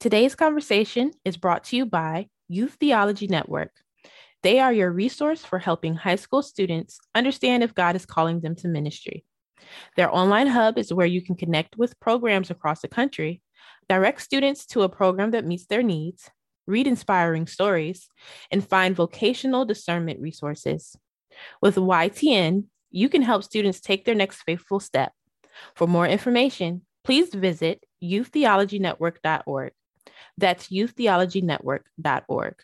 Today's conversation is brought to you by Youth Theology Network. They are your resource for helping high school students understand if God is calling them to ministry. Their online hub is where you can connect with programs across the country, direct students to a program that meets their needs, read inspiring stories, and find vocational discernment resources. With YTN, you can help students take their next faithful step. For more information, please visit youththeologynetwork.org. That's youththeologynetwork.org.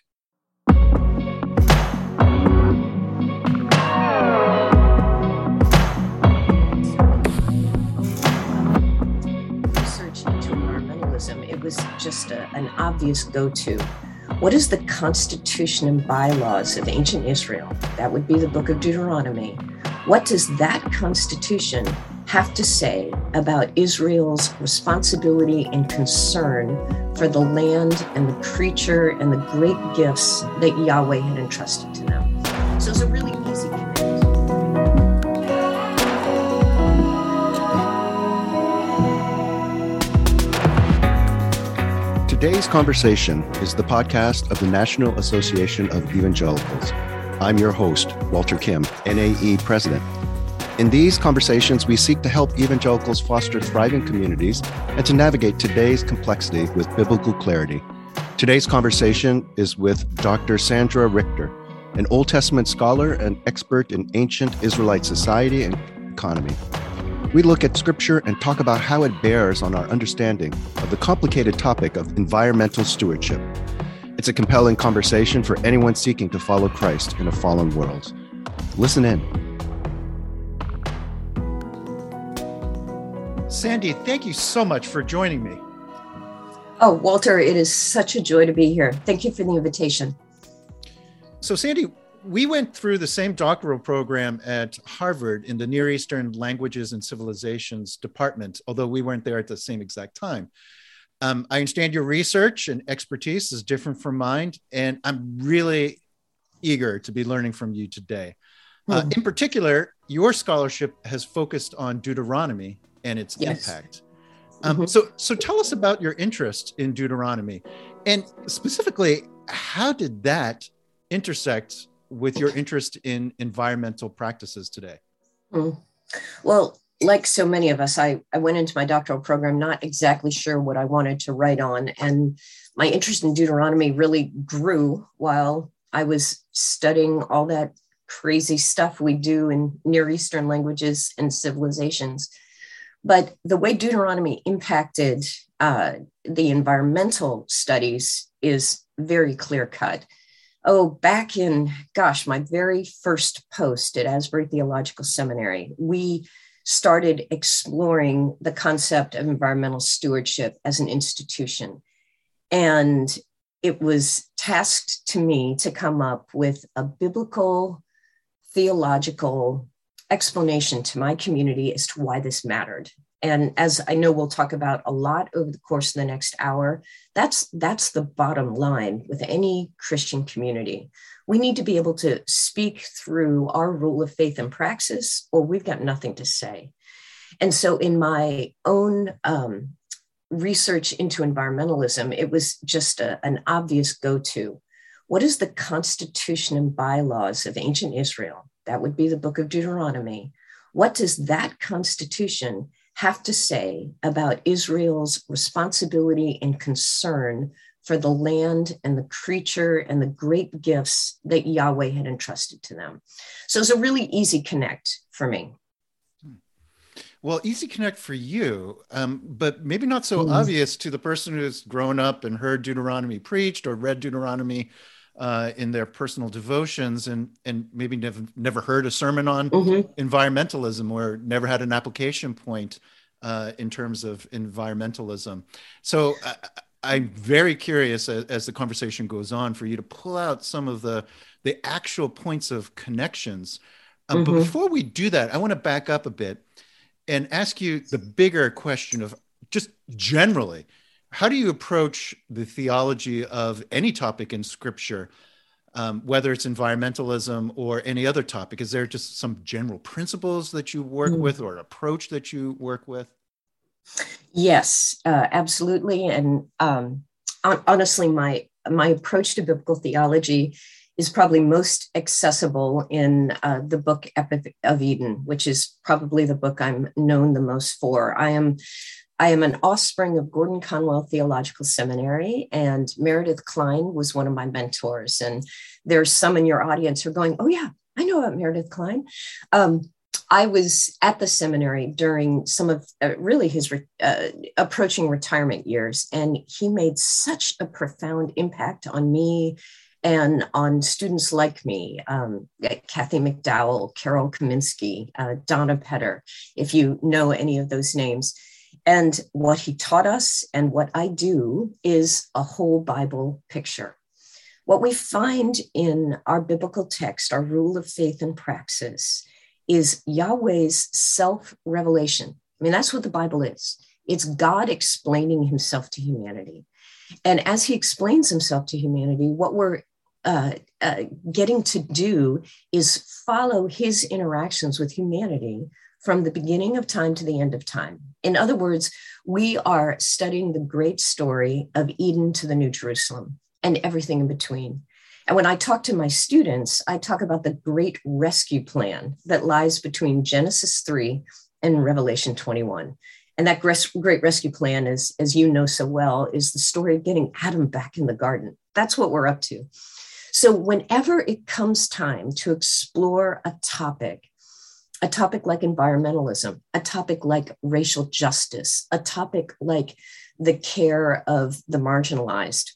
Research into environmentalism, it was just a, an obvious go to. What is the constitution and bylaws of ancient Israel? That would be the book of Deuteronomy. What does that constitution have to say about Israel's responsibility and concern for the land and the creature and the great gifts that Yahweh had entrusted to them. So it's a really easy connect. Today's conversation is the podcast of the National Association of Evangelicals. I'm your host, Walter Kim, NAE President. In these conversations, we seek to help evangelicals foster thriving communities and to navigate today's complexity with biblical clarity. Today's conversation is with Dr. Sandra Richter, an Old Testament scholar and expert in ancient Israelite society and economy. We look at scripture and talk about how it bears on our understanding of the complicated topic of environmental stewardship. It's a compelling conversation for anyone seeking to follow Christ in a fallen world. Listen in. Sandy, thank you so much for joining me. Oh, Walter, it is such a joy to be here. Thank you for the invitation. So, Sandy, we went through the same doctoral program at Harvard in the Near Eastern Languages and Civilizations department, although we weren't there at the same exact time. Um, I understand your research and expertise is different from mine, and I'm really eager to be learning from you today. Uh, hmm. in particular, your scholarship has focused on Deuteronomy and its yes. impact. Um, mm-hmm. So, so tell us about your interest in Deuteronomy, and specifically, how did that intersect with your interest in environmental practices today? Mm. Well, like so many of us, I, I went into my doctoral program not exactly sure what I wanted to write on. And my interest in Deuteronomy really grew while I was studying all that crazy stuff we do in Near Eastern languages and civilizations. But the way Deuteronomy impacted uh, the environmental studies is very clear cut. Oh, back in, gosh, my very first post at Asbury Theological Seminary, we started exploring the concept of environmental stewardship as an institution. And it was tasked to me to come up with a biblical, theological explanation to my community as to why this mattered. And as i know we'll talk about a lot over the course of the next hour that's that's the bottom line with any christian community. We need to be able to speak through our rule of faith and praxis or we've got nothing to say. And so in my own um, research into environmentalism it was just a, an obvious go-to. What is the constitution and bylaws of ancient israel that would be the book of Deuteronomy. What does that constitution have to say about Israel's responsibility and concern for the land and the creature and the great gifts that Yahweh had entrusted to them? So it's a really easy connect for me. Well, easy connect for you, um, but maybe not so mm. obvious to the person who's grown up and heard Deuteronomy preached or read Deuteronomy uh, in their personal devotions and and maybe never never heard a sermon on mm-hmm. environmentalism or never had an application point uh, in terms of environmentalism. So uh, I'm very curious as, as, the conversation goes on for you to pull out some of the the actual points of connections. Um, mm-hmm. But before we do that, I want to back up a bit and ask you the bigger question of just generally how do you approach the theology of any topic in scripture um, whether it's environmentalism or any other topic is there just some general principles that you work mm. with or approach that you work with yes uh, absolutely and um, honestly, my my approach to biblical theology is probably most accessible in uh, the book Epic of Eden, which is probably the book I'm known the most for. I am I am an offspring of Gordon Conwell Theological Seminary, and Meredith Kline was one of my mentors. And there's some in your audience who are going, "Oh yeah, I know about Meredith Kline. Um, I was at the seminary during some of uh, really his re- uh, approaching retirement years, and he made such a profound impact on me and on students like me, um, Kathy McDowell, Carol Kaminski, uh, Donna Petter, if you know any of those names. And what he taught us and what I do is a whole Bible picture. What we find in our biblical text, our rule of faith and praxis, is Yahweh's self revelation. I mean, that's what the Bible is it's God explaining himself to humanity. And as he explains himself to humanity, what we're uh, uh, getting to do is follow his interactions with humanity from the beginning of time to the end of time. In other words, we are studying the great story of Eden to the New Jerusalem and everything in between. And when I talk to my students, I talk about the great rescue plan that lies between Genesis 3 and Revelation 21. And that great rescue plan is, as you know so well, is the story of getting Adam back in the garden. That's what we're up to. So, whenever it comes time to explore a topic, a topic like environmentalism, a topic like racial justice, a topic like the care of the marginalized,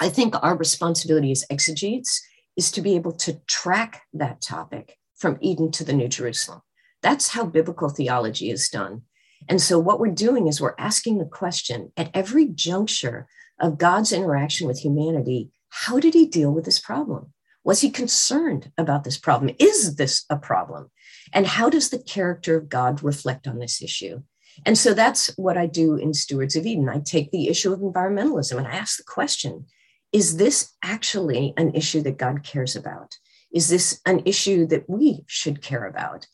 I think our responsibility as exegetes is to be able to track that topic from Eden to the New Jerusalem. That's how biblical theology is done. And so, what we're doing is we're asking the question at every juncture of God's interaction with humanity how did he deal with this problem? Was he concerned about this problem? Is this a problem? And how does the character of God reflect on this issue? And so that's what I do in Stewards of Eden. I take the issue of environmentalism and I ask the question is this actually an issue that God cares about? Is this an issue that we should care about?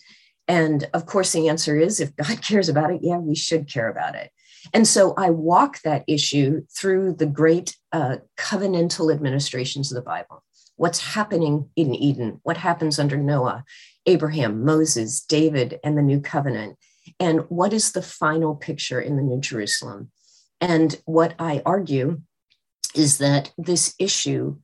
And of course, the answer is if God cares about it, yeah, we should care about it. And so I walk that issue through the great uh, covenantal administrations of the Bible. What's happening in Eden? What happens under Noah, Abraham, Moses, David, and the new covenant? And what is the final picture in the New Jerusalem? And what I argue is that this issue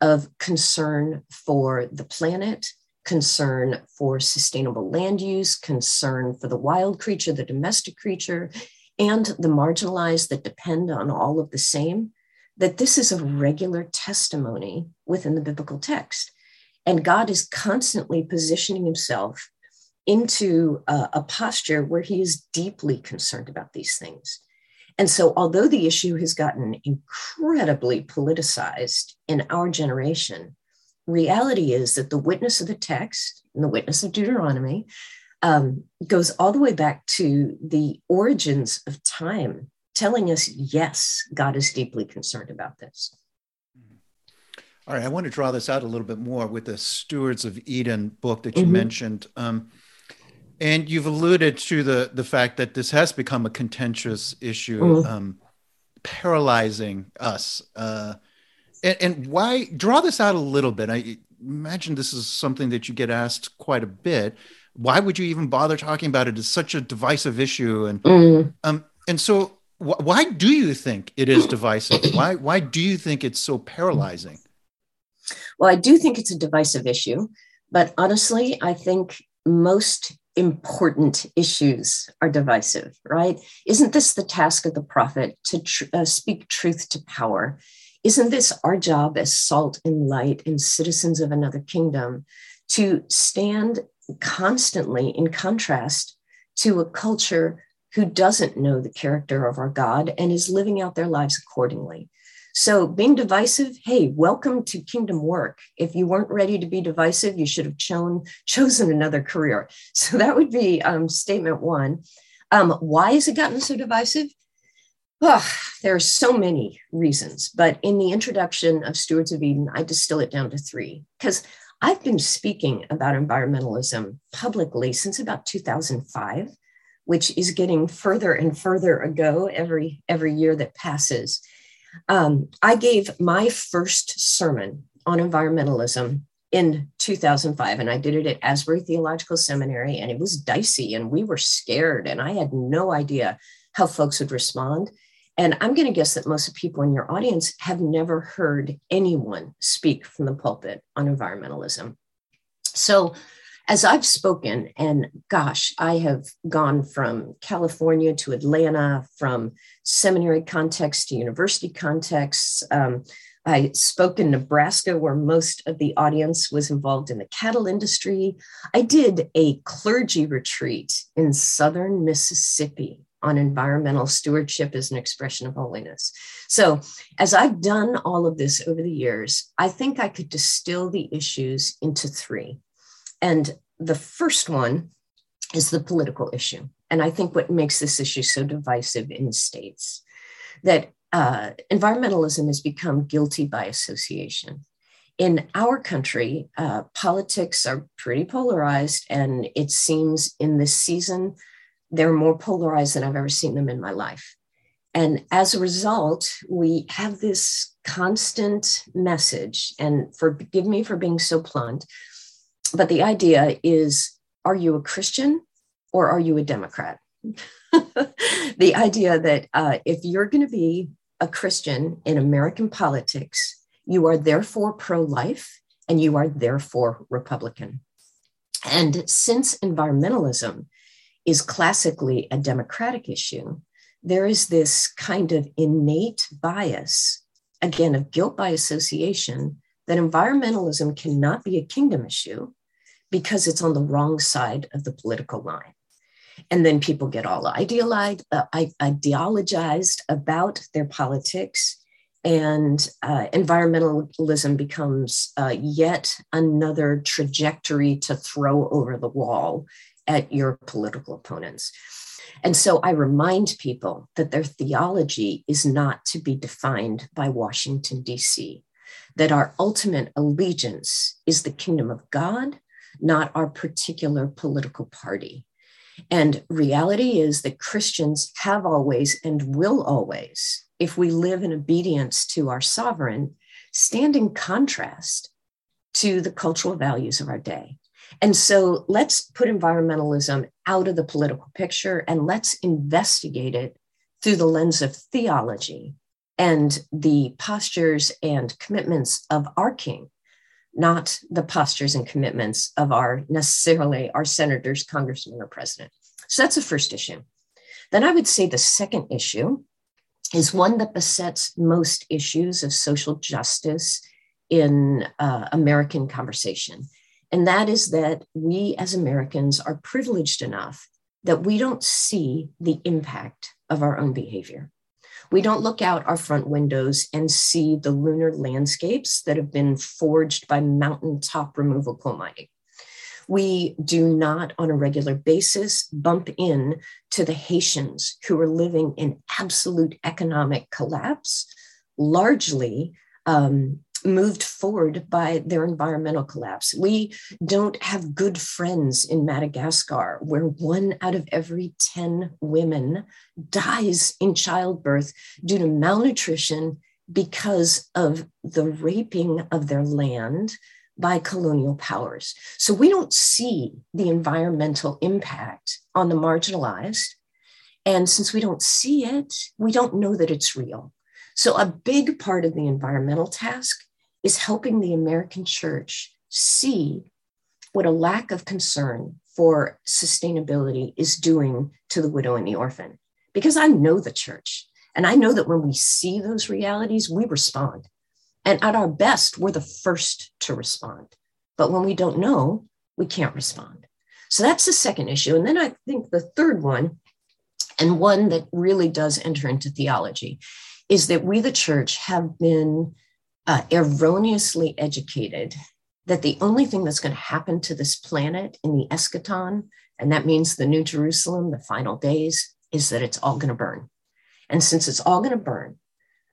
of concern for the planet, concern for sustainable land use, concern for the wild creature, the domestic creature, and the marginalized that depend on all of the same, that this is a regular testimony within the biblical text. And God is constantly positioning himself into a, a posture where he is deeply concerned about these things. And so, although the issue has gotten incredibly politicized in our generation, reality is that the witness of the text and the witness of Deuteronomy um, goes all the way back to the origins of time, telling us, yes, God is deeply concerned about this. All right, I want to draw this out a little bit more with the Stewards of Eden book that you mm-hmm. mentioned. Um, and you've alluded to the the fact that this has become a contentious issue, mm-hmm. um, paralyzing us. Uh, and, and, why draw this out a little bit? I imagine this is something that you get asked quite a bit. Why would you even bother talking about it? It's such a divisive issue, and mm. um, and so wh- why do you think it is divisive? why why do you think it's so paralyzing? Well, I do think it's a divisive issue, but honestly, I think most important issues are divisive, right? Isn't this the task of the prophet to tr- uh, speak truth to power? Isn't this our job as salt and light and citizens of another kingdom to stand constantly in contrast to a culture who doesn't know the character of our God and is living out their lives accordingly? So, being divisive, hey, welcome to kingdom work. If you weren't ready to be divisive, you should have chosen chosen another career. So, that would be um, statement one. Um, why has it gotten so divisive? Oh, there are so many reasons, but in the introduction of Stewards of Eden, I distill it down to three because I've been speaking about environmentalism publicly since about 2005, which is getting further and further ago every every year that passes. Um, I gave my first sermon on environmentalism in 2005 and i did it at asbury theological seminary and it was dicey and we were scared and i had no idea how folks would respond. And i'm going to guess that most of people in your audience have never heard anyone speak from the pulpit on environmentalism. So as i've spoken and gosh i have gone from california to atlanta from seminary context to university contexts um, I spoke in Nebraska, where most of the audience was involved in the cattle industry. I did a clergy retreat in southern Mississippi on environmental stewardship as an expression of holiness. So, as I've done all of this over the years, I think I could distill the issues into three. And the first one is the political issue. And I think what makes this issue so divisive in states that uh, environmentalism has become guilty by association. In our country, uh, politics are pretty polarized, and it seems in this season they're more polarized than I've ever seen them in my life. And as a result, we have this constant message, and forgive me for being so blunt, but the idea is are you a Christian or are you a Democrat? the idea that uh, if you're going to be a Christian in American politics, you are therefore pro life and you are therefore Republican. And since environmentalism is classically a democratic issue, there is this kind of innate bias, again, of guilt by association, that environmentalism cannot be a kingdom issue because it's on the wrong side of the political line. And then people get all idealized, uh, ideologized about their politics. And uh, environmentalism becomes uh, yet another trajectory to throw over the wall at your political opponents. And so I remind people that their theology is not to be defined by Washington, D.C., that our ultimate allegiance is the kingdom of God, not our particular political party. And reality is that Christians have always and will always, if we live in obedience to our sovereign, stand in contrast to the cultural values of our day. And so let's put environmentalism out of the political picture and let's investigate it through the lens of theology and the postures and commitments of our king not the postures and commitments of our necessarily our senators, congressmen, or president. So that's the first issue. Then I would say the second issue is one that besets most issues of social justice in uh, American conversation. And that is that we as Americans are privileged enough that we don't see the impact of our own behavior. We don't look out our front windows and see the lunar landscapes that have been forged by mountaintop removal coal mining. We do not, on a regular basis, bump in to the Haitians who are living in absolute economic collapse, largely um, moved forward by their environmental collapse. We don't have good friends in Madagascar, where one out of every 10 women dies in childbirth due to malnutrition because of the raping of their land by colonial powers. So we don't see the environmental impact on the marginalized. And since we don't see it, we don't know that it's real. So, a big part of the environmental task is helping the American church see what a lack of concern for sustainability is doing to the widow and the orphan. Because I know the church, and I know that when we see those realities, we respond. And at our best, we're the first to respond. But when we don't know, we can't respond. So that's the second issue. And then I think the third one, and one that really does enter into theology, is that we, the church, have been uh, erroneously educated that the only thing that's going to happen to this planet in the eschaton, and that means the New Jerusalem, the final days, is that it's all going to burn. And since it's all going to burn,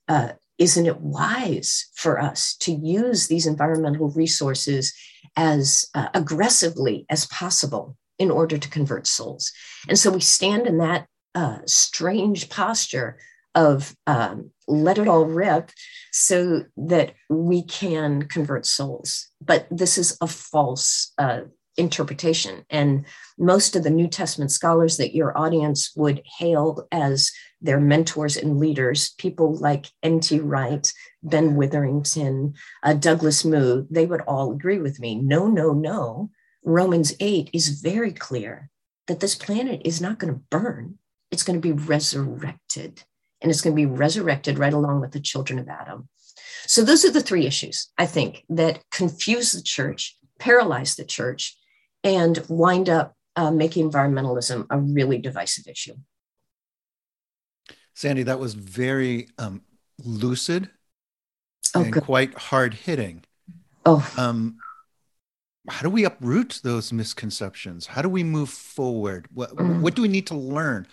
uh, isn't it wise for us to use these environmental resources as uh, aggressively as possible in order to convert souls? And so we stand in that uh, strange posture of um, let it all rip so that we can convert souls. But this is a false uh, interpretation. And most of the New Testament scholars that your audience would hail as their mentors and leaders, people like N.T. Wright, Ben Witherington, uh, Douglas Moo, they would all agree with me. No, no, no. Romans 8 is very clear that this planet is not going to burn, it's going to be resurrected. And it's going to be resurrected right along with the children of Adam. So, those are the three issues, I think, that confuse the church, paralyze the church, and wind up uh, making environmentalism a really divisive issue. Sandy, that was very um, lucid oh, and good. quite hard hitting. Oh. Um, how do we uproot those misconceptions? How do we move forward? What, mm. what do we need to learn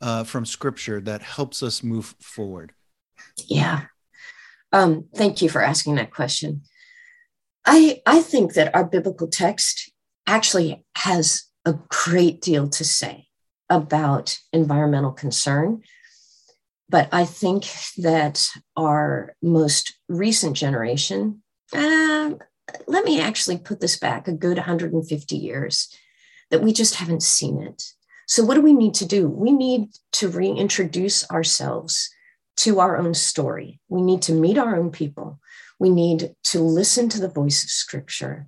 uh, from scripture that helps us move forward? Yeah. Um, thank you for asking that question. I, I think that our biblical text actually has a great deal to say about environmental concern. But I think that our most recent generation, uh, let me actually put this back a good 150 years, that we just haven't seen it. So, what do we need to do? We need to reintroduce ourselves to our own story. We need to meet our own people. We need to listen to the voice of scripture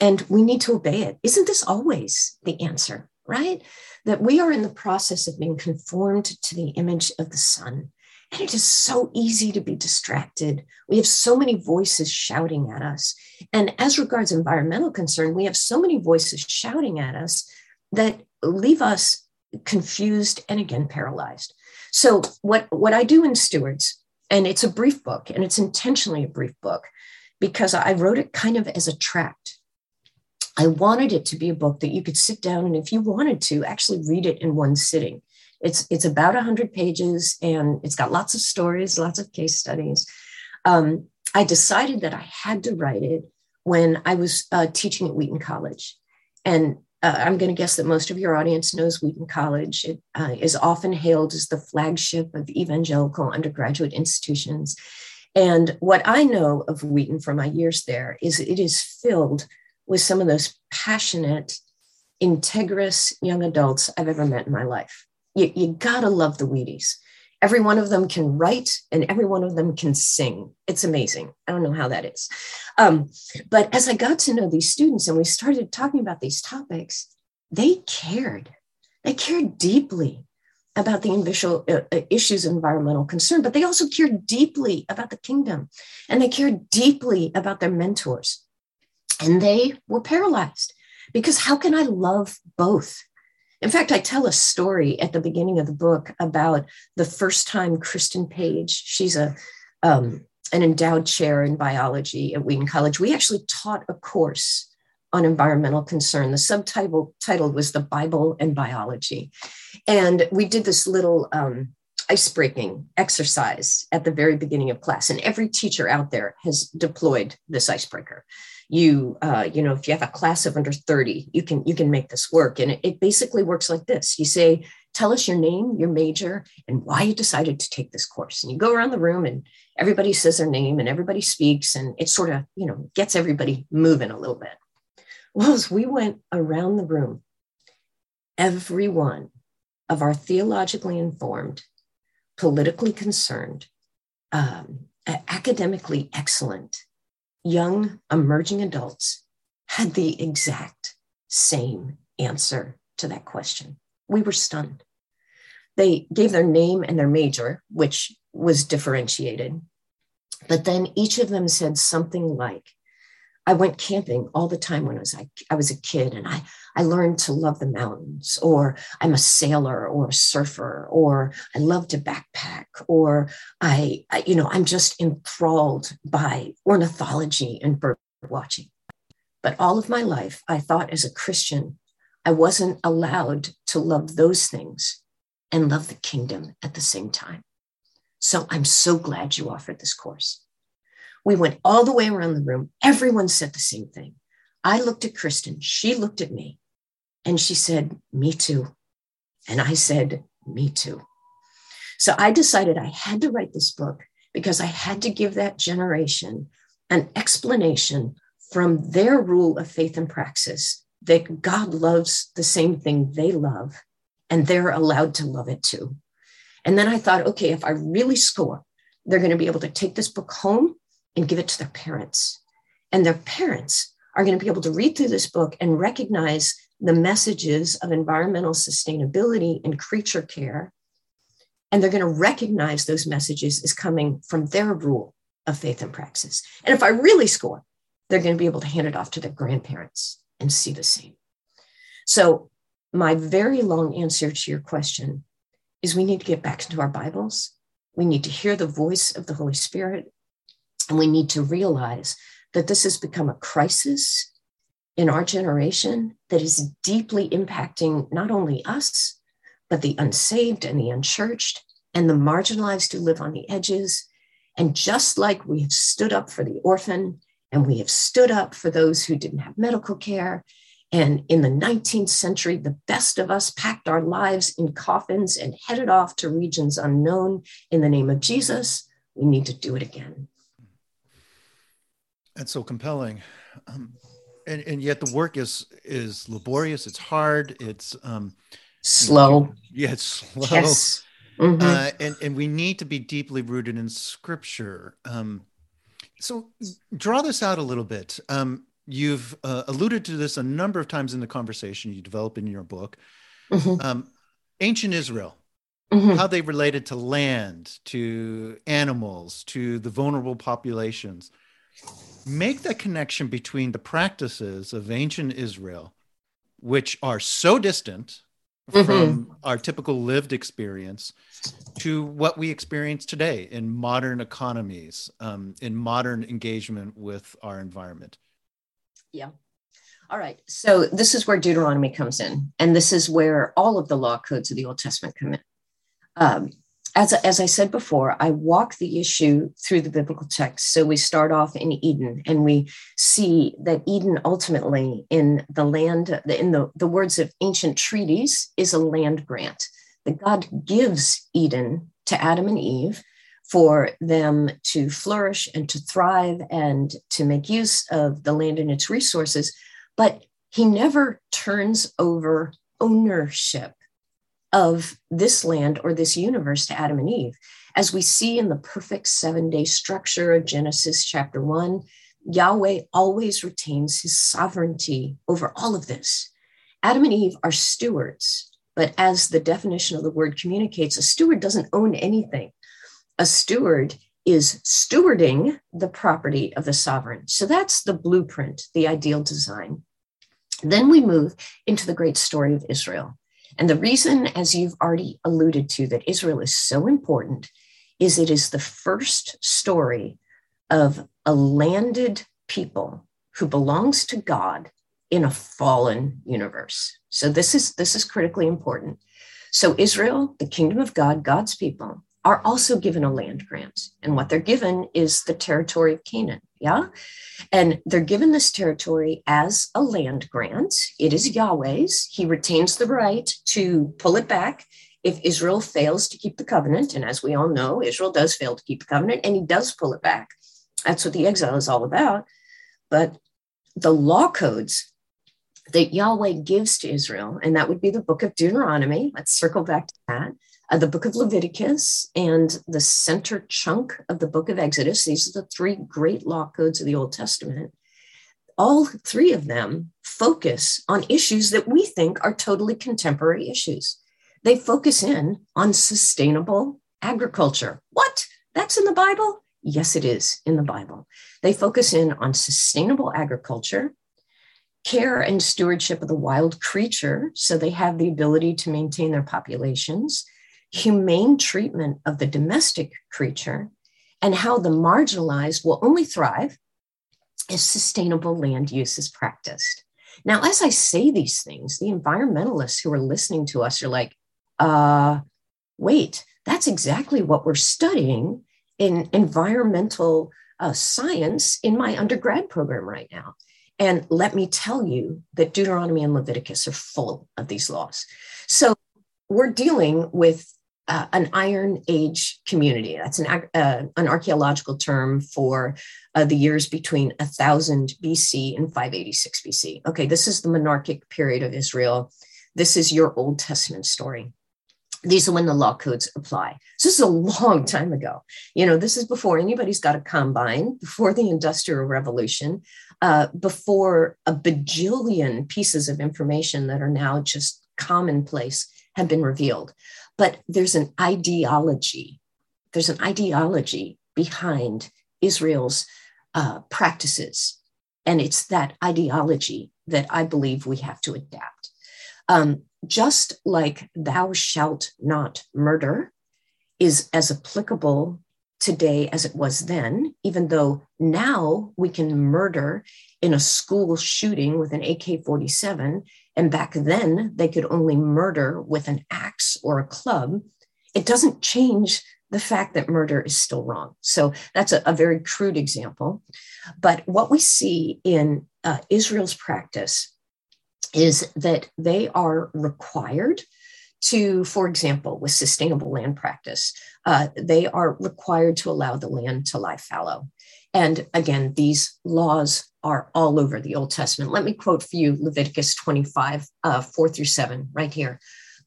and we need to obey it. Isn't this always the answer, right? That we are in the process of being conformed to the image of the Son. And it is so easy to be distracted. We have so many voices shouting at us. And as regards environmental concern, we have so many voices shouting at us that leave us confused and again paralyzed. So, what, what I do in Stewards, and it's a brief book, and it's intentionally a brief book because I wrote it kind of as a tract I wanted it to be a book that you could sit down and if you wanted to actually read it in one sitting. It's it's about 100 pages and it's got lots of stories, lots of case studies. Um, I decided that I had to write it when I was uh, teaching at Wheaton College. And uh, I'm going to guess that most of your audience knows Wheaton College. It uh, is often hailed as the flagship of evangelical undergraduate institutions. And what I know of Wheaton from my years there is it is filled with some of those passionate, integrous young adults I've ever met in my life. You, you gotta love the Wheaties. Every one of them can write and every one of them can sing. It's amazing. I don't know how that is. Um, but as I got to know these students and we started talking about these topics, they cared. They cared deeply about the initial uh, uh, issues of environmental concern, but they also cared deeply about the kingdom and they cared deeply about their mentors and they were paralyzed because how can I love both? In fact, I tell a story at the beginning of the book about the first time Kristen Page, she's a um, an endowed chair in biology at Wheaton College. We actually taught a course on environmental concern. The subtitle title was The Bible and Biology. And we did this little um, ice breaking exercise at the very beginning of class. And every teacher out there has deployed this icebreaker. You uh, you know if you have a class of under 30 you can you can make this work. And it, it basically works like this. You say tell us your name your major and why you decided to take this course. And you go around the room and everybody says their name and everybody speaks and it sort of you know gets everybody moving a little bit. Well as we went around the room every one of our theologically informed politically concerned um, academically excellent young emerging adults had the exact same answer to that question. We were stunned. They gave their name and their major, which was differentiated. But then each of them said something like, I went camping all the time when I was like, I was a kid, and I I learned to love the mountains. Or I'm a sailor or a surfer, or I love to backpack, or I, I you know I'm just enthralled by ornithology and bird watching. But all of my life, I thought as a Christian, I wasn't allowed to love those things and love the kingdom at the same time. So I'm so glad you offered this course. We went all the way around the room. Everyone said the same thing. I looked at Kristen. She looked at me and she said, Me too. And I said, Me too. So I decided I had to write this book because I had to give that generation an explanation from their rule of faith and praxis that God loves the same thing they love and they're allowed to love it too. And then I thought, okay, if I really score, they're going to be able to take this book home and give it to their parents. And their parents are going to be able to read through this book and recognize the messages of environmental sustainability and creature care. And they're going to recognize those messages as coming from their rule of faith and praxis. And if I really score, they're going to be able to hand it off to their grandparents and see the same. So, my very long answer to your question is we need to get back into our Bibles. We need to hear the voice of the Holy Spirit. And we need to realize that this has become a crisis in our generation that is deeply impacting not only us, but the unsaved and the unchurched and the marginalized who live on the edges. And just like we have stood up for the orphan and we have stood up for those who didn't have medical care. And in the 19th century, the best of us packed our lives in coffins and headed off to regions unknown in the name of Jesus. We need to do it again. That's so compelling. Um, and, and yet the work is is laborious. It's hard. It's um, slow. Yeah, it's slow. Yes. Mm-hmm. Uh, and and we need to be deeply rooted in Scripture. Um, so draw this out a little bit. Um, you've uh, alluded to this a number of times in the conversation you develop in your book. Mm-hmm. Um, ancient Israel, mm-hmm. how they related to land, to animals, to the vulnerable populations. Make that connection between the practices of ancient Israel, which are so distant mm-hmm. from our typical lived experience to what we experience today in modern economies, um, in modern engagement with our environment. Yeah. All right. So this is where Deuteronomy comes in, and this is where all of the law codes of the Old Testament come in. Um, as, as I said before, I walk the issue through the biblical text. So we start off in Eden and we see that Eden ultimately, in the land, in the, the words of ancient treaties, is a land grant. That God gives Eden to Adam and Eve for them to flourish and to thrive and to make use of the land and its resources. But he never turns over ownership of this land or this universe to Adam and Eve. As we see in the perfect seven day structure of Genesis chapter one, Yahweh always retains his sovereignty over all of this. Adam and Eve are stewards, but as the definition of the word communicates, a steward doesn't own anything. A steward is stewarding the property of the sovereign. So that's the blueprint, the ideal design. Then we move into the great story of Israel. And the reason, as you've already alluded to, that Israel is so important is it is the first story of a landed people who belongs to God in a fallen universe. So this is this is critically important. So Israel, the kingdom of God, God's people, are also given a land grant. And what they're given is the territory of Canaan. Yeah. And they're given this territory as a land grant. It is Yahweh's. He retains the right to pull it back if Israel fails to keep the covenant. And as we all know, Israel does fail to keep the covenant and he does pull it back. That's what the exile is all about. But the law codes that Yahweh gives to Israel, and that would be the book of Deuteronomy. Let's circle back to that uh, the book of Leviticus and the center chunk of the book of Exodus. These are the three great law codes of the Old Testament. All three of them focus on issues that we think are totally contemporary issues. They focus in on sustainable agriculture. What? That's in the Bible? Yes, it is in the Bible. They focus in on sustainable agriculture, care and stewardship of the wild creature, so they have the ability to maintain their populations, humane treatment of the domestic creature and how the marginalized will only thrive if sustainable land use is practiced. Now, as I say these things, the environmentalists who are listening to us are like, uh, wait, that's exactly what we're studying in environmental uh, science in my undergrad program right now. And let me tell you that Deuteronomy and Leviticus are full of these laws. So we're dealing with uh, an Iron Age community. That's an, uh, an archaeological term for uh, the years between 1000 BC and 586 BC. Okay, this is the monarchic period of Israel. This is your Old Testament story. These are when the law codes apply. So this is a long time ago. You know, this is before anybody's got a combine, before the Industrial Revolution, uh, before a bajillion pieces of information that are now just commonplace have been revealed. But there's an ideology, there's an ideology behind Israel's uh, practices. And it's that ideology that I believe we have to adapt. Um, just like thou shalt not murder is as applicable today as it was then, even though now we can murder in a school shooting with an AK 47 and back then they could only murder with an axe or a club, it doesn't change the fact that murder is still wrong. So that's a, a very crude example. But what we see in uh, Israel's practice is that they are required to, for example, with sustainable land practice, uh, they are required to allow the land to lie fallow. And again, these laws are all over the Old Testament. Let me quote for you Leviticus 25, uh, 4 through 7, right here.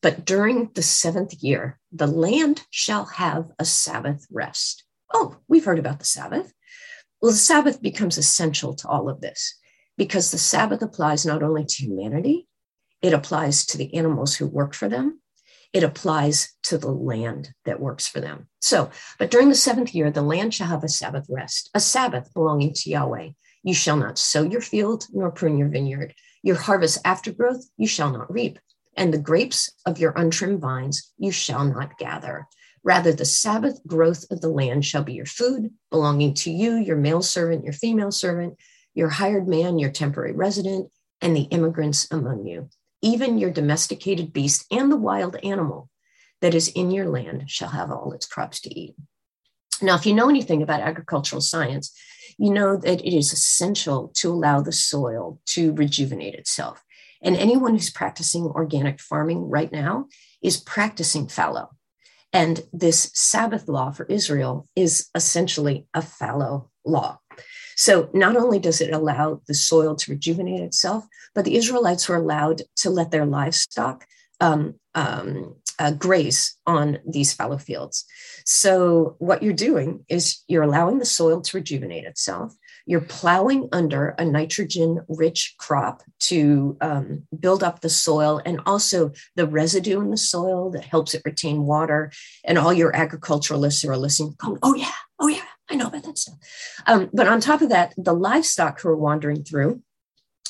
But during the seventh year, the land shall have a Sabbath rest. Oh, we've heard about the Sabbath. Well, the Sabbath becomes essential to all of this because the Sabbath applies not only to humanity, it applies to the animals who work for them, it applies to the land that works for them. So, but during the seventh year, the land shall have a Sabbath rest, a Sabbath belonging to Yahweh. You shall not sow your field nor prune your vineyard. Your harvest after growth you shall not reap, and the grapes of your untrimmed vines you shall not gather. Rather, the Sabbath growth of the land shall be your food, belonging to you, your male servant, your female servant, your hired man, your temporary resident, and the immigrants among you even your domesticated beast and the wild animal that is in your land shall have all its crops to eat. Now, if you know anything about agricultural science, you know that it is essential to allow the soil to rejuvenate itself. And anyone who's practicing organic farming right now is practicing fallow. And this Sabbath law for Israel is essentially a fallow law. So not only does it allow the soil to rejuvenate itself, but the Israelites were allowed to let their livestock um, um, uh, graze on these fallow fields. So what you're doing is you're allowing the soil to rejuvenate itself. You're plowing under a nitrogen rich crop to um, build up the soil and also the residue in the soil that helps it retain water. And all your agriculturalists who are listening, going, oh, yeah, oh, yeah, I know about that stuff. Um, but on top of that, the livestock who are wandering through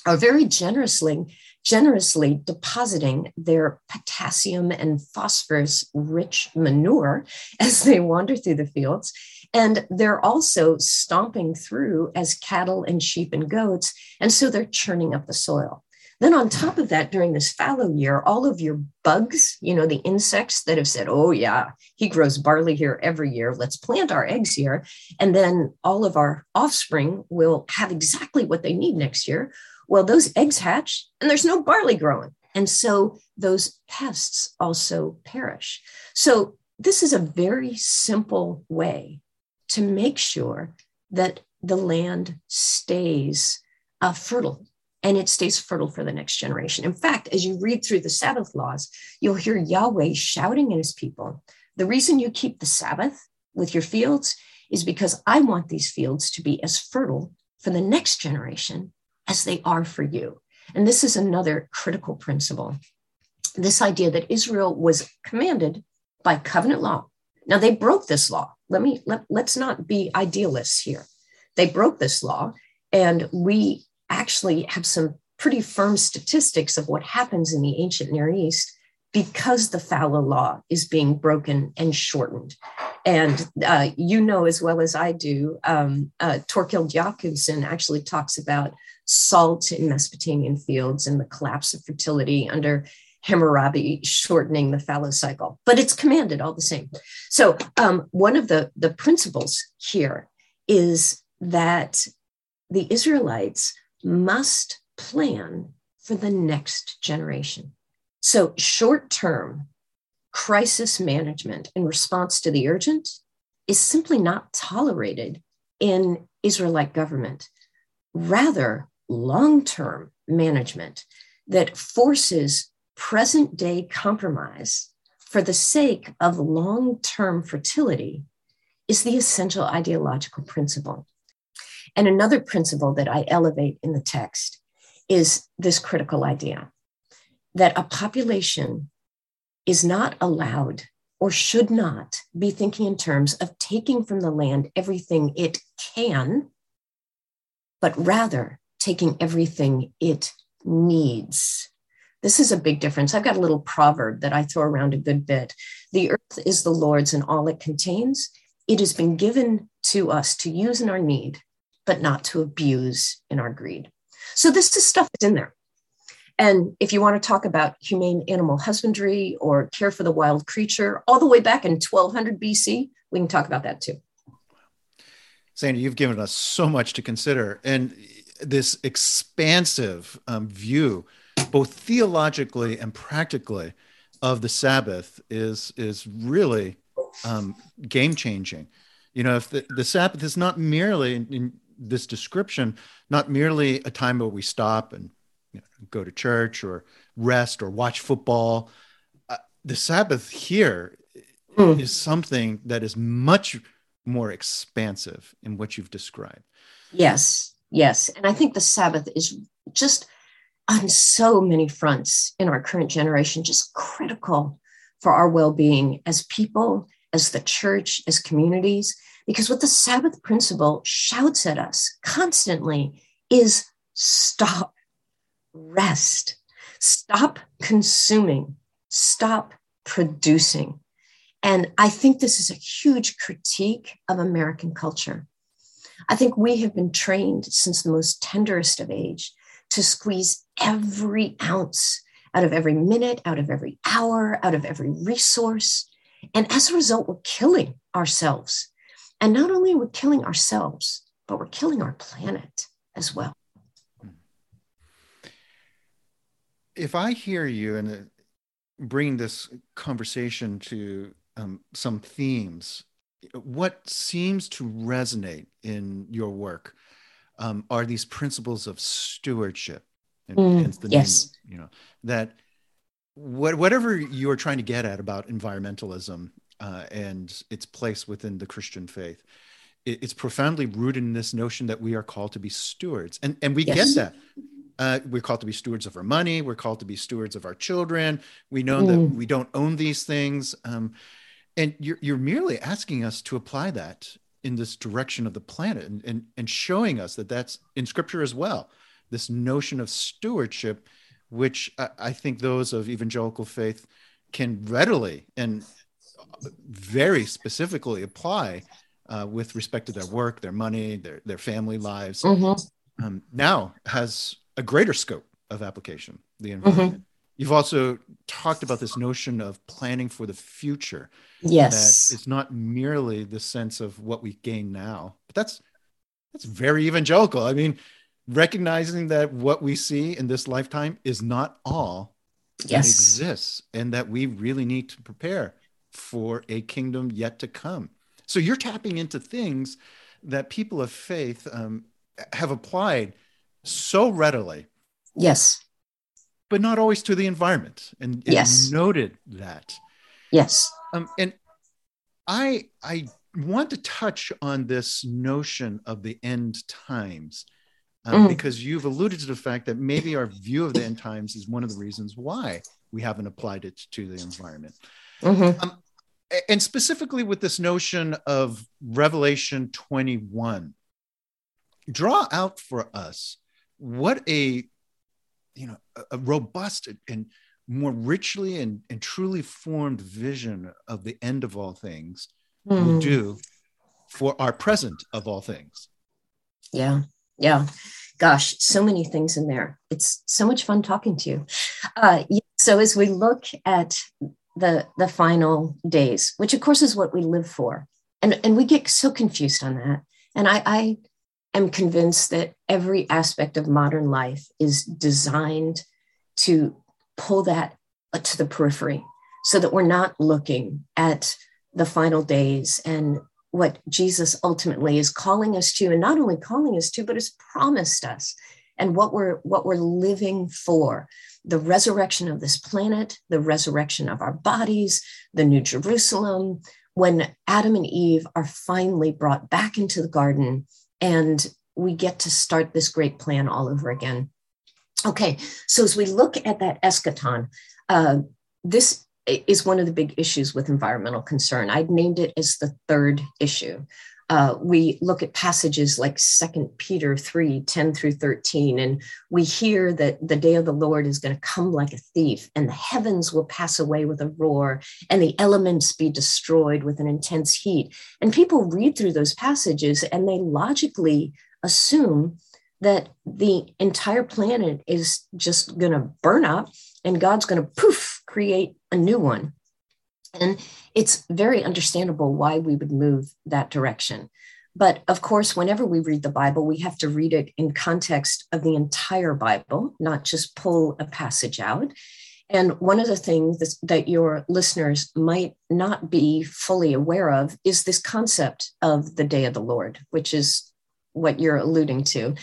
are very generously generously depositing their potassium and phosphorus rich manure as they wander through the fields. And they're also stomping through as cattle and sheep and goats. And so they're churning up the soil then, on top of that, during this fallow year, all of your bugs, you know, the insects that have said, oh, yeah, he grows barley here every year, let's plant our eggs here. And then all of our offspring will have exactly what they need next year. Well, those eggs hatch and there's no barley growing. And so those pests also perish. So, this is a very simple way to make sure that the land stays uh, fertile and it stays fertile for the next generation. In fact, as you read through the Sabbath laws, you'll hear Yahweh shouting at his people The reason you keep the Sabbath with your fields is because I want these fields to be as fertile for the next generation as they are for you. And this is another critical principle this idea that Israel was commanded by covenant law. Now, they broke this law. Let me let, let's not be idealists here. They broke this law, and we actually have some pretty firm statistics of what happens in the ancient Near East because the fallow law is being broken and shortened. And uh, you know as well as I do, um, uh, Thorkild Jacobsen actually talks about salt in Mesopotamian fields and the collapse of fertility under Hammurabi shortening the fallow cycle, but it's commanded all the same. So um, one of the, the principles here is that the Israelites must plan for the next generation. So, short term crisis management in response to the urgent is simply not tolerated in Israelite government. Rather, long term management that forces present day compromise for the sake of long term fertility is the essential ideological principle. And another principle that I elevate in the text is this critical idea that a population is not allowed or should not be thinking in terms of taking from the land everything it can, but rather taking everything it needs. This is a big difference. I've got a little proverb that I throw around a good bit. The earth is the Lord's and all it contains. It has been given to us to use in our need, but not to abuse in our greed. So this is stuff that's in there. And if you want to talk about humane animal husbandry or care for the wild creature, all the way back in 1200 BC, we can talk about that too. Sandy, you've given us so much to consider. And this expansive um, view, both theologically and practically, of the Sabbath is is really um, game changing. You know, if the, the Sabbath is not merely in, this description, not merely a time where we stop and you know, go to church or rest or watch football. Uh, the Sabbath here mm. is something that is much more expansive in what you've described. Yes, Yes. And I think the Sabbath is just on so many fronts in our current generation, just critical for our well being as people, as the church, as communities. Because what the Sabbath principle shouts at us constantly is stop, rest, stop consuming, stop producing. And I think this is a huge critique of American culture. I think we have been trained since the most tenderest of age to squeeze every ounce out of every minute, out of every hour, out of every resource. And as a result, we're killing ourselves. And not only are we killing ourselves, but we're killing our planet as well. If I hear you and uh, bring this conversation to um, some themes what seems to resonate in your work um, are these principles of stewardship, and mm, hence the yes. name, you know, that what, whatever you're trying to get at about environmentalism uh, and its place within the Christian faith, it, it's profoundly rooted in this notion that we are called to be stewards, and and we yes. get that. Uh, we're called to be stewards of our money. We're called to be stewards of our children. We know mm. that we don't own these things. Um, and you're, you're merely asking us to apply that in this direction of the planet and, and, and showing us that that's in scripture as well this notion of stewardship which I, I think those of evangelical faith can readily and very specifically apply uh, with respect to their work their money their, their family lives mm-hmm. um, now has a greater scope of application the mm-hmm. environment mm-hmm. You've also talked about this notion of planning for the future. Yes. That it's not merely the sense of what we gain now, but that's that's very evangelical. I mean, recognizing that what we see in this lifetime is not all yes. that exists and that we really need to prepare for a kingdom yet to come. So you're tapping into things that people of faith um, have applied so readily. Yes but not always to the environment. And, and yes. noted that. Yes. Um, and I I want to touch on this notion of the end times. Um, mm. Because you've alluded to the fact that maybe our view of the end times is one of the reasons why we haven't applied it to the environment. Mm-hmm. Um, and specifically with this notion of Revelation 21, draw out for us what a you know a, robust and more richly and, and truly formed vision of the end of all things mm. will hmm. do for our present of all things yeah yeah gosh so many things in there it's so much fun talking to you uh, so as we look at the the final days which of course is what we live for. And and we get so confused on that. And i i am convinced that every aspect of modern life is designed to pull that to the periphery so that we're not looking at the final days and what Jesus ultimately is calling us to, and not only calling us to, but has promised us and what we're what we're living for. The resurrection of this planet the resurrection of our bodies the new jerusalem when adam and eve are finally brought back into the garden and we get to start this great plan all over again. Okay so as we look at that eschaton uh, this is one of the big issues with environmental concern. I'd named it as the third issue uh, we look at passages like Second Peter 3 10 through 13, and we hear that the day of the Lord is going to come like a thief, and the heavens will pass away with a roar, and the elements be destroyed with an intense heat. And people read through those passages and they logically assume that the entire planet is just going to burn up and God's going to poof, create a new one. And it's very understandable why we would move that direction. But of course, whenever we read the Bible, we have to read it in context of the entire Bible, not just pull a passage out. And one of the things that your listeners might not be fully aware of is this concept of the day of the Lord, which is what you're alluding to.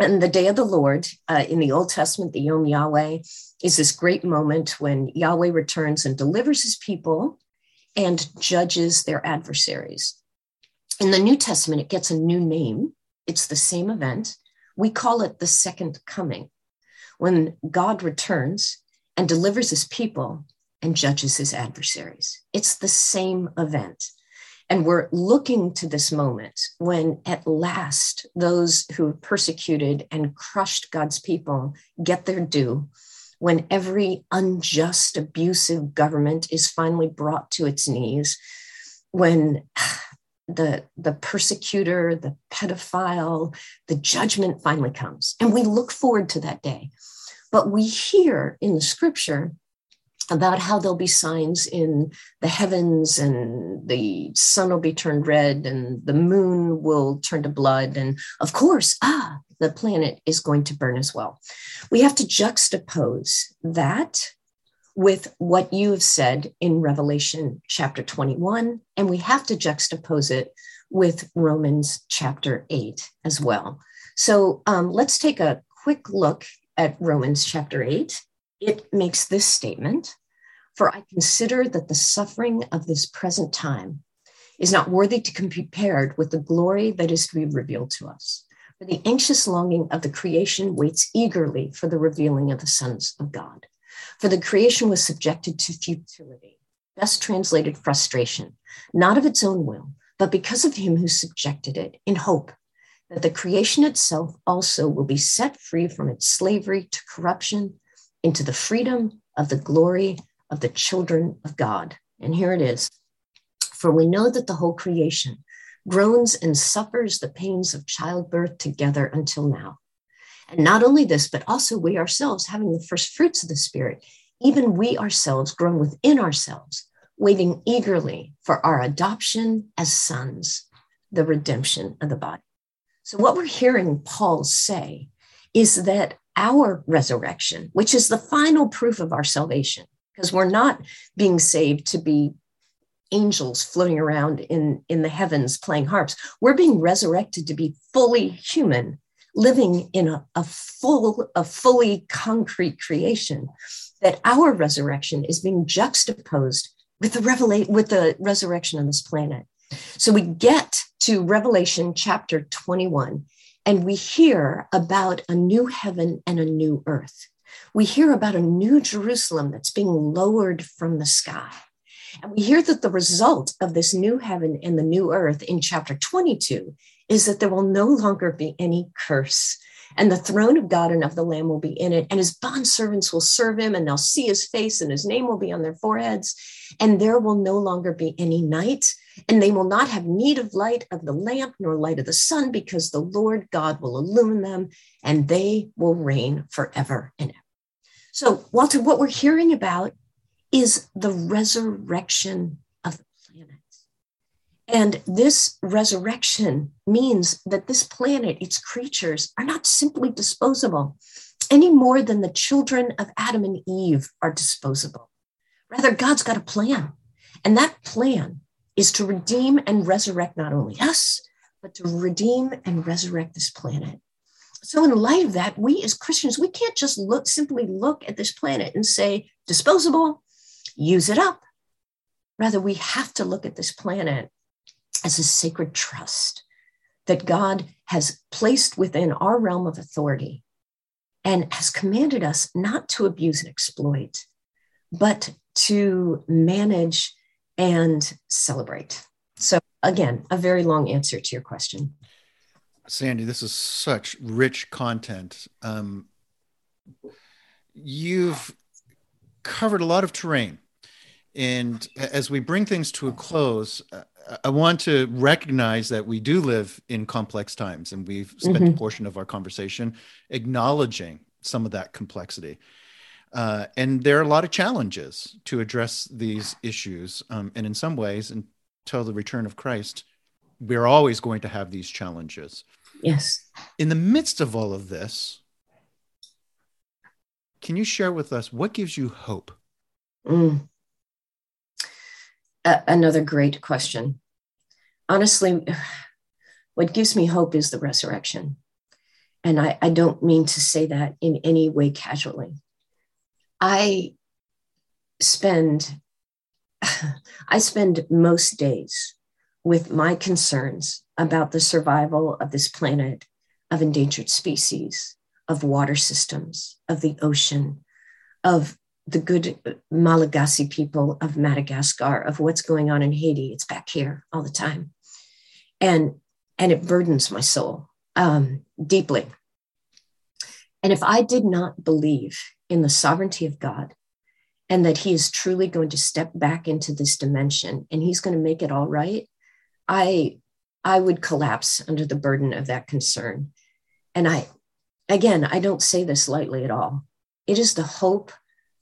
And the day of the Lord uh, in the Old Testament, the Yom Yahweh, is this great moment when Yahweh returns and delivers his people and judges their adversaries. In the New Testament, it gets a new name. It's the same event. We call it the second coming, when God returns and delivers his people and judges his adversaries. It's the same event. And we're looking to this moment when at last those who persecuted and crushed God's people get their due when every unjust, abusive government is finally brought to its knees, when the, the persecutor, the pedophile, the judgment finally comes. And we look forward to that day. But we hear in the scripture about how there'll be signs in the heavens and the sun will be turned red and the moon will turn to blood. And of course, ah, the planet is going to burn as well. We have to juxtapose that with what you have said in Revelation chapter 21, and we have to juxtapose it with Romans chapter 8 as well. So um, let's take a quick look at Romans chapter 8. It makes this statement For I consider that the suffering of this present time is not worthy to be compared with the glory that is to be revealed to us. For the anxious longing of the creation waits eagerly for the revealing of the sons of God. For the creation was subjected to futility, best translated frustration, not of its own will, but because of him who subjected it, in hope that the creation itself also will be set free from its slavery to corruption into the freedom of the glory of the children of God. And here it is. For we know that the whole creation groans and suffers the pains of childbirth together until now. And not only this, but also we ourselves, having the first fruits of the Spirit, even we ourselves groan within ourselves, waiting eagerly for our adoption as sons, the redemption of the body. So, what we're hearing Paul say is that our resurrection, which is the final proof of our salvation, because we're not being saved to be angels floating around in, in the heavens playing harps. We're being resurrected to be fully human, living in a, a full, a fully concrete creation. That our resurrection is being juxtaposed with the revelate with the resurrection on this planet. So we get to Revelation chapter 21, and we hear about a new heaven and a new earth. We hear about a new Jerusalem that's being lowered from the sky. And we hear that the result of this new heaven and the new earth in chapter 22 is that there will no longer be any curse. And the throne of God and of the Lamb will be in it, and his bondservants will serve him, and they'll see his face, and his name will be on their foreheads. And there will no longer be any night, and they will not have need of light of the lamp nor light of the sun, because the Lord God will illumine them, and they will reign forever and ever. So, Walter, what we're hearing about is the resurrection of the planet. And this resurrection means that this planet, its creatures, are not simply disposable any more than the children of Adam and Eve are disposable. Rather, God's got a plan. And that plan is to redeem and resurrect not only us, but to redeem and resurrect this planet. So, in light of that, we as Christians, we can't just look simply look at this planet and say, disposable, use it up. Rather, we have to look at this planet as a sacred trust that God has placed within our realm of authority and has commanded us not to abuse and exploit, but to manage and celebrate. So, again, a very long answer to your question. Sandy, this is such rich content. Um, you've covered a lot of terrain. And as we bring things to a close, uh, I want to recognize that we do live in complex times, and we've spent mm-hmm. a portion of our conversation acknowledging some of that complexity. Uh, and there are a lot of challenges to address these issues. Um, and in some ways, until the return of Christ, we're always going to have these challenges. Yes. In the midst of all of this, can you share with us what gives you hope? Mm. Uh, another great question. Honestly, what gives me hope is the resurrection. And I, I don't mean to say that in any way casually. I spend I spend most days with my concerns about the survival of this planet, of endangered species, of water systems, of the ocean, of the good Malagasy people of Madagascar, of what's going on in Haiti. It's back here all the time. And, and it burdens my soul um, deeply. And if I did not believe in the sovereignty of God and that He is truly going to step back into this dimension and He's going to make it all right, I I would collapse under the burden of that concern. And I, again, I don't say this lightly at all. It is the hope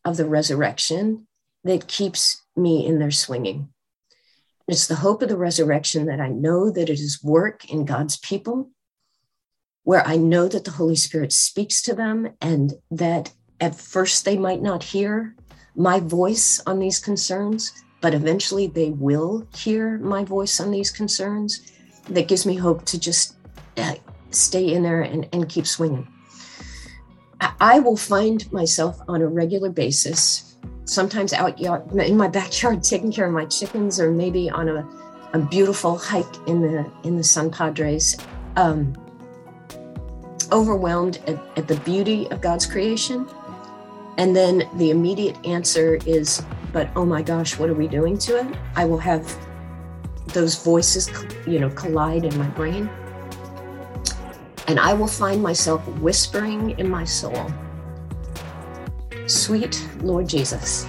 of the resurrection that keeps me in there swinging. It's the hope of the resurrection that I know that it is work in God's people, where I know that the Holy Spirit speaks to them and that at first they might not hear my voice on these concerns, but eventually they will hear my voice on these concerns that gives me hope to just uh, stay in there and, and keep swinging. I will find myself on a regular basis, sometimes out in my backyard taking care of my chickens, or maybe on a, a beautiful hike in the in the San Padres, um, overwhelmed at, at the beauty of God's creation. And then the immediate answer is, but oh my gosh, what are we doing to it? I will have those voices, you know, collide in my brain. And I will find myself whispering in my soul, Sweet Lord Jesus,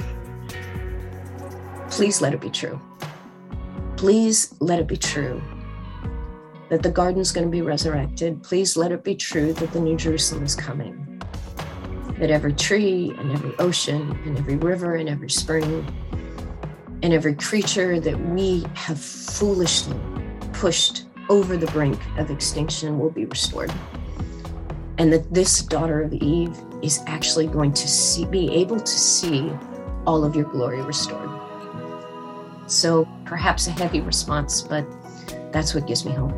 please let it be true. Please let it be true that the garden's going to be resurrected. Please let it be true that the New Jerusalem is coming. That every tree and every ocean and every river and every spring and every creature that we have foolishly pushed over the brink of extinction will be restored. And that this daughter of Eve is actually going to see, be able to see all of your glory restored. So perhaps a heavy response, but that's what gives me hope.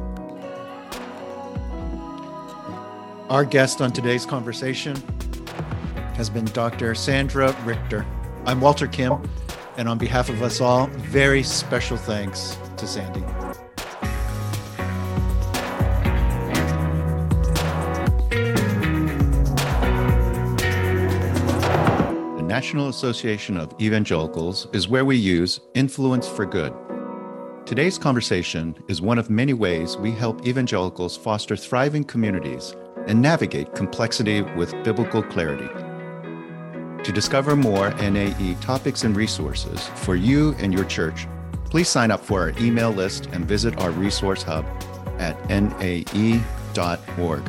Our guest on today's conversation has been Dr. Sandra Richter. I'm Walter Kim. And on behalf of us all, very special thanks to Sandy. The National Association of Evangelicals is where we use influence for good. Today's conversation is one of many ways we help evangelicals foster thriving communities and navigate complexity with biblical clarity. To discover more NAE topics and resources for you and your church, please sign up for our email list and visit our resource hub at nae.org.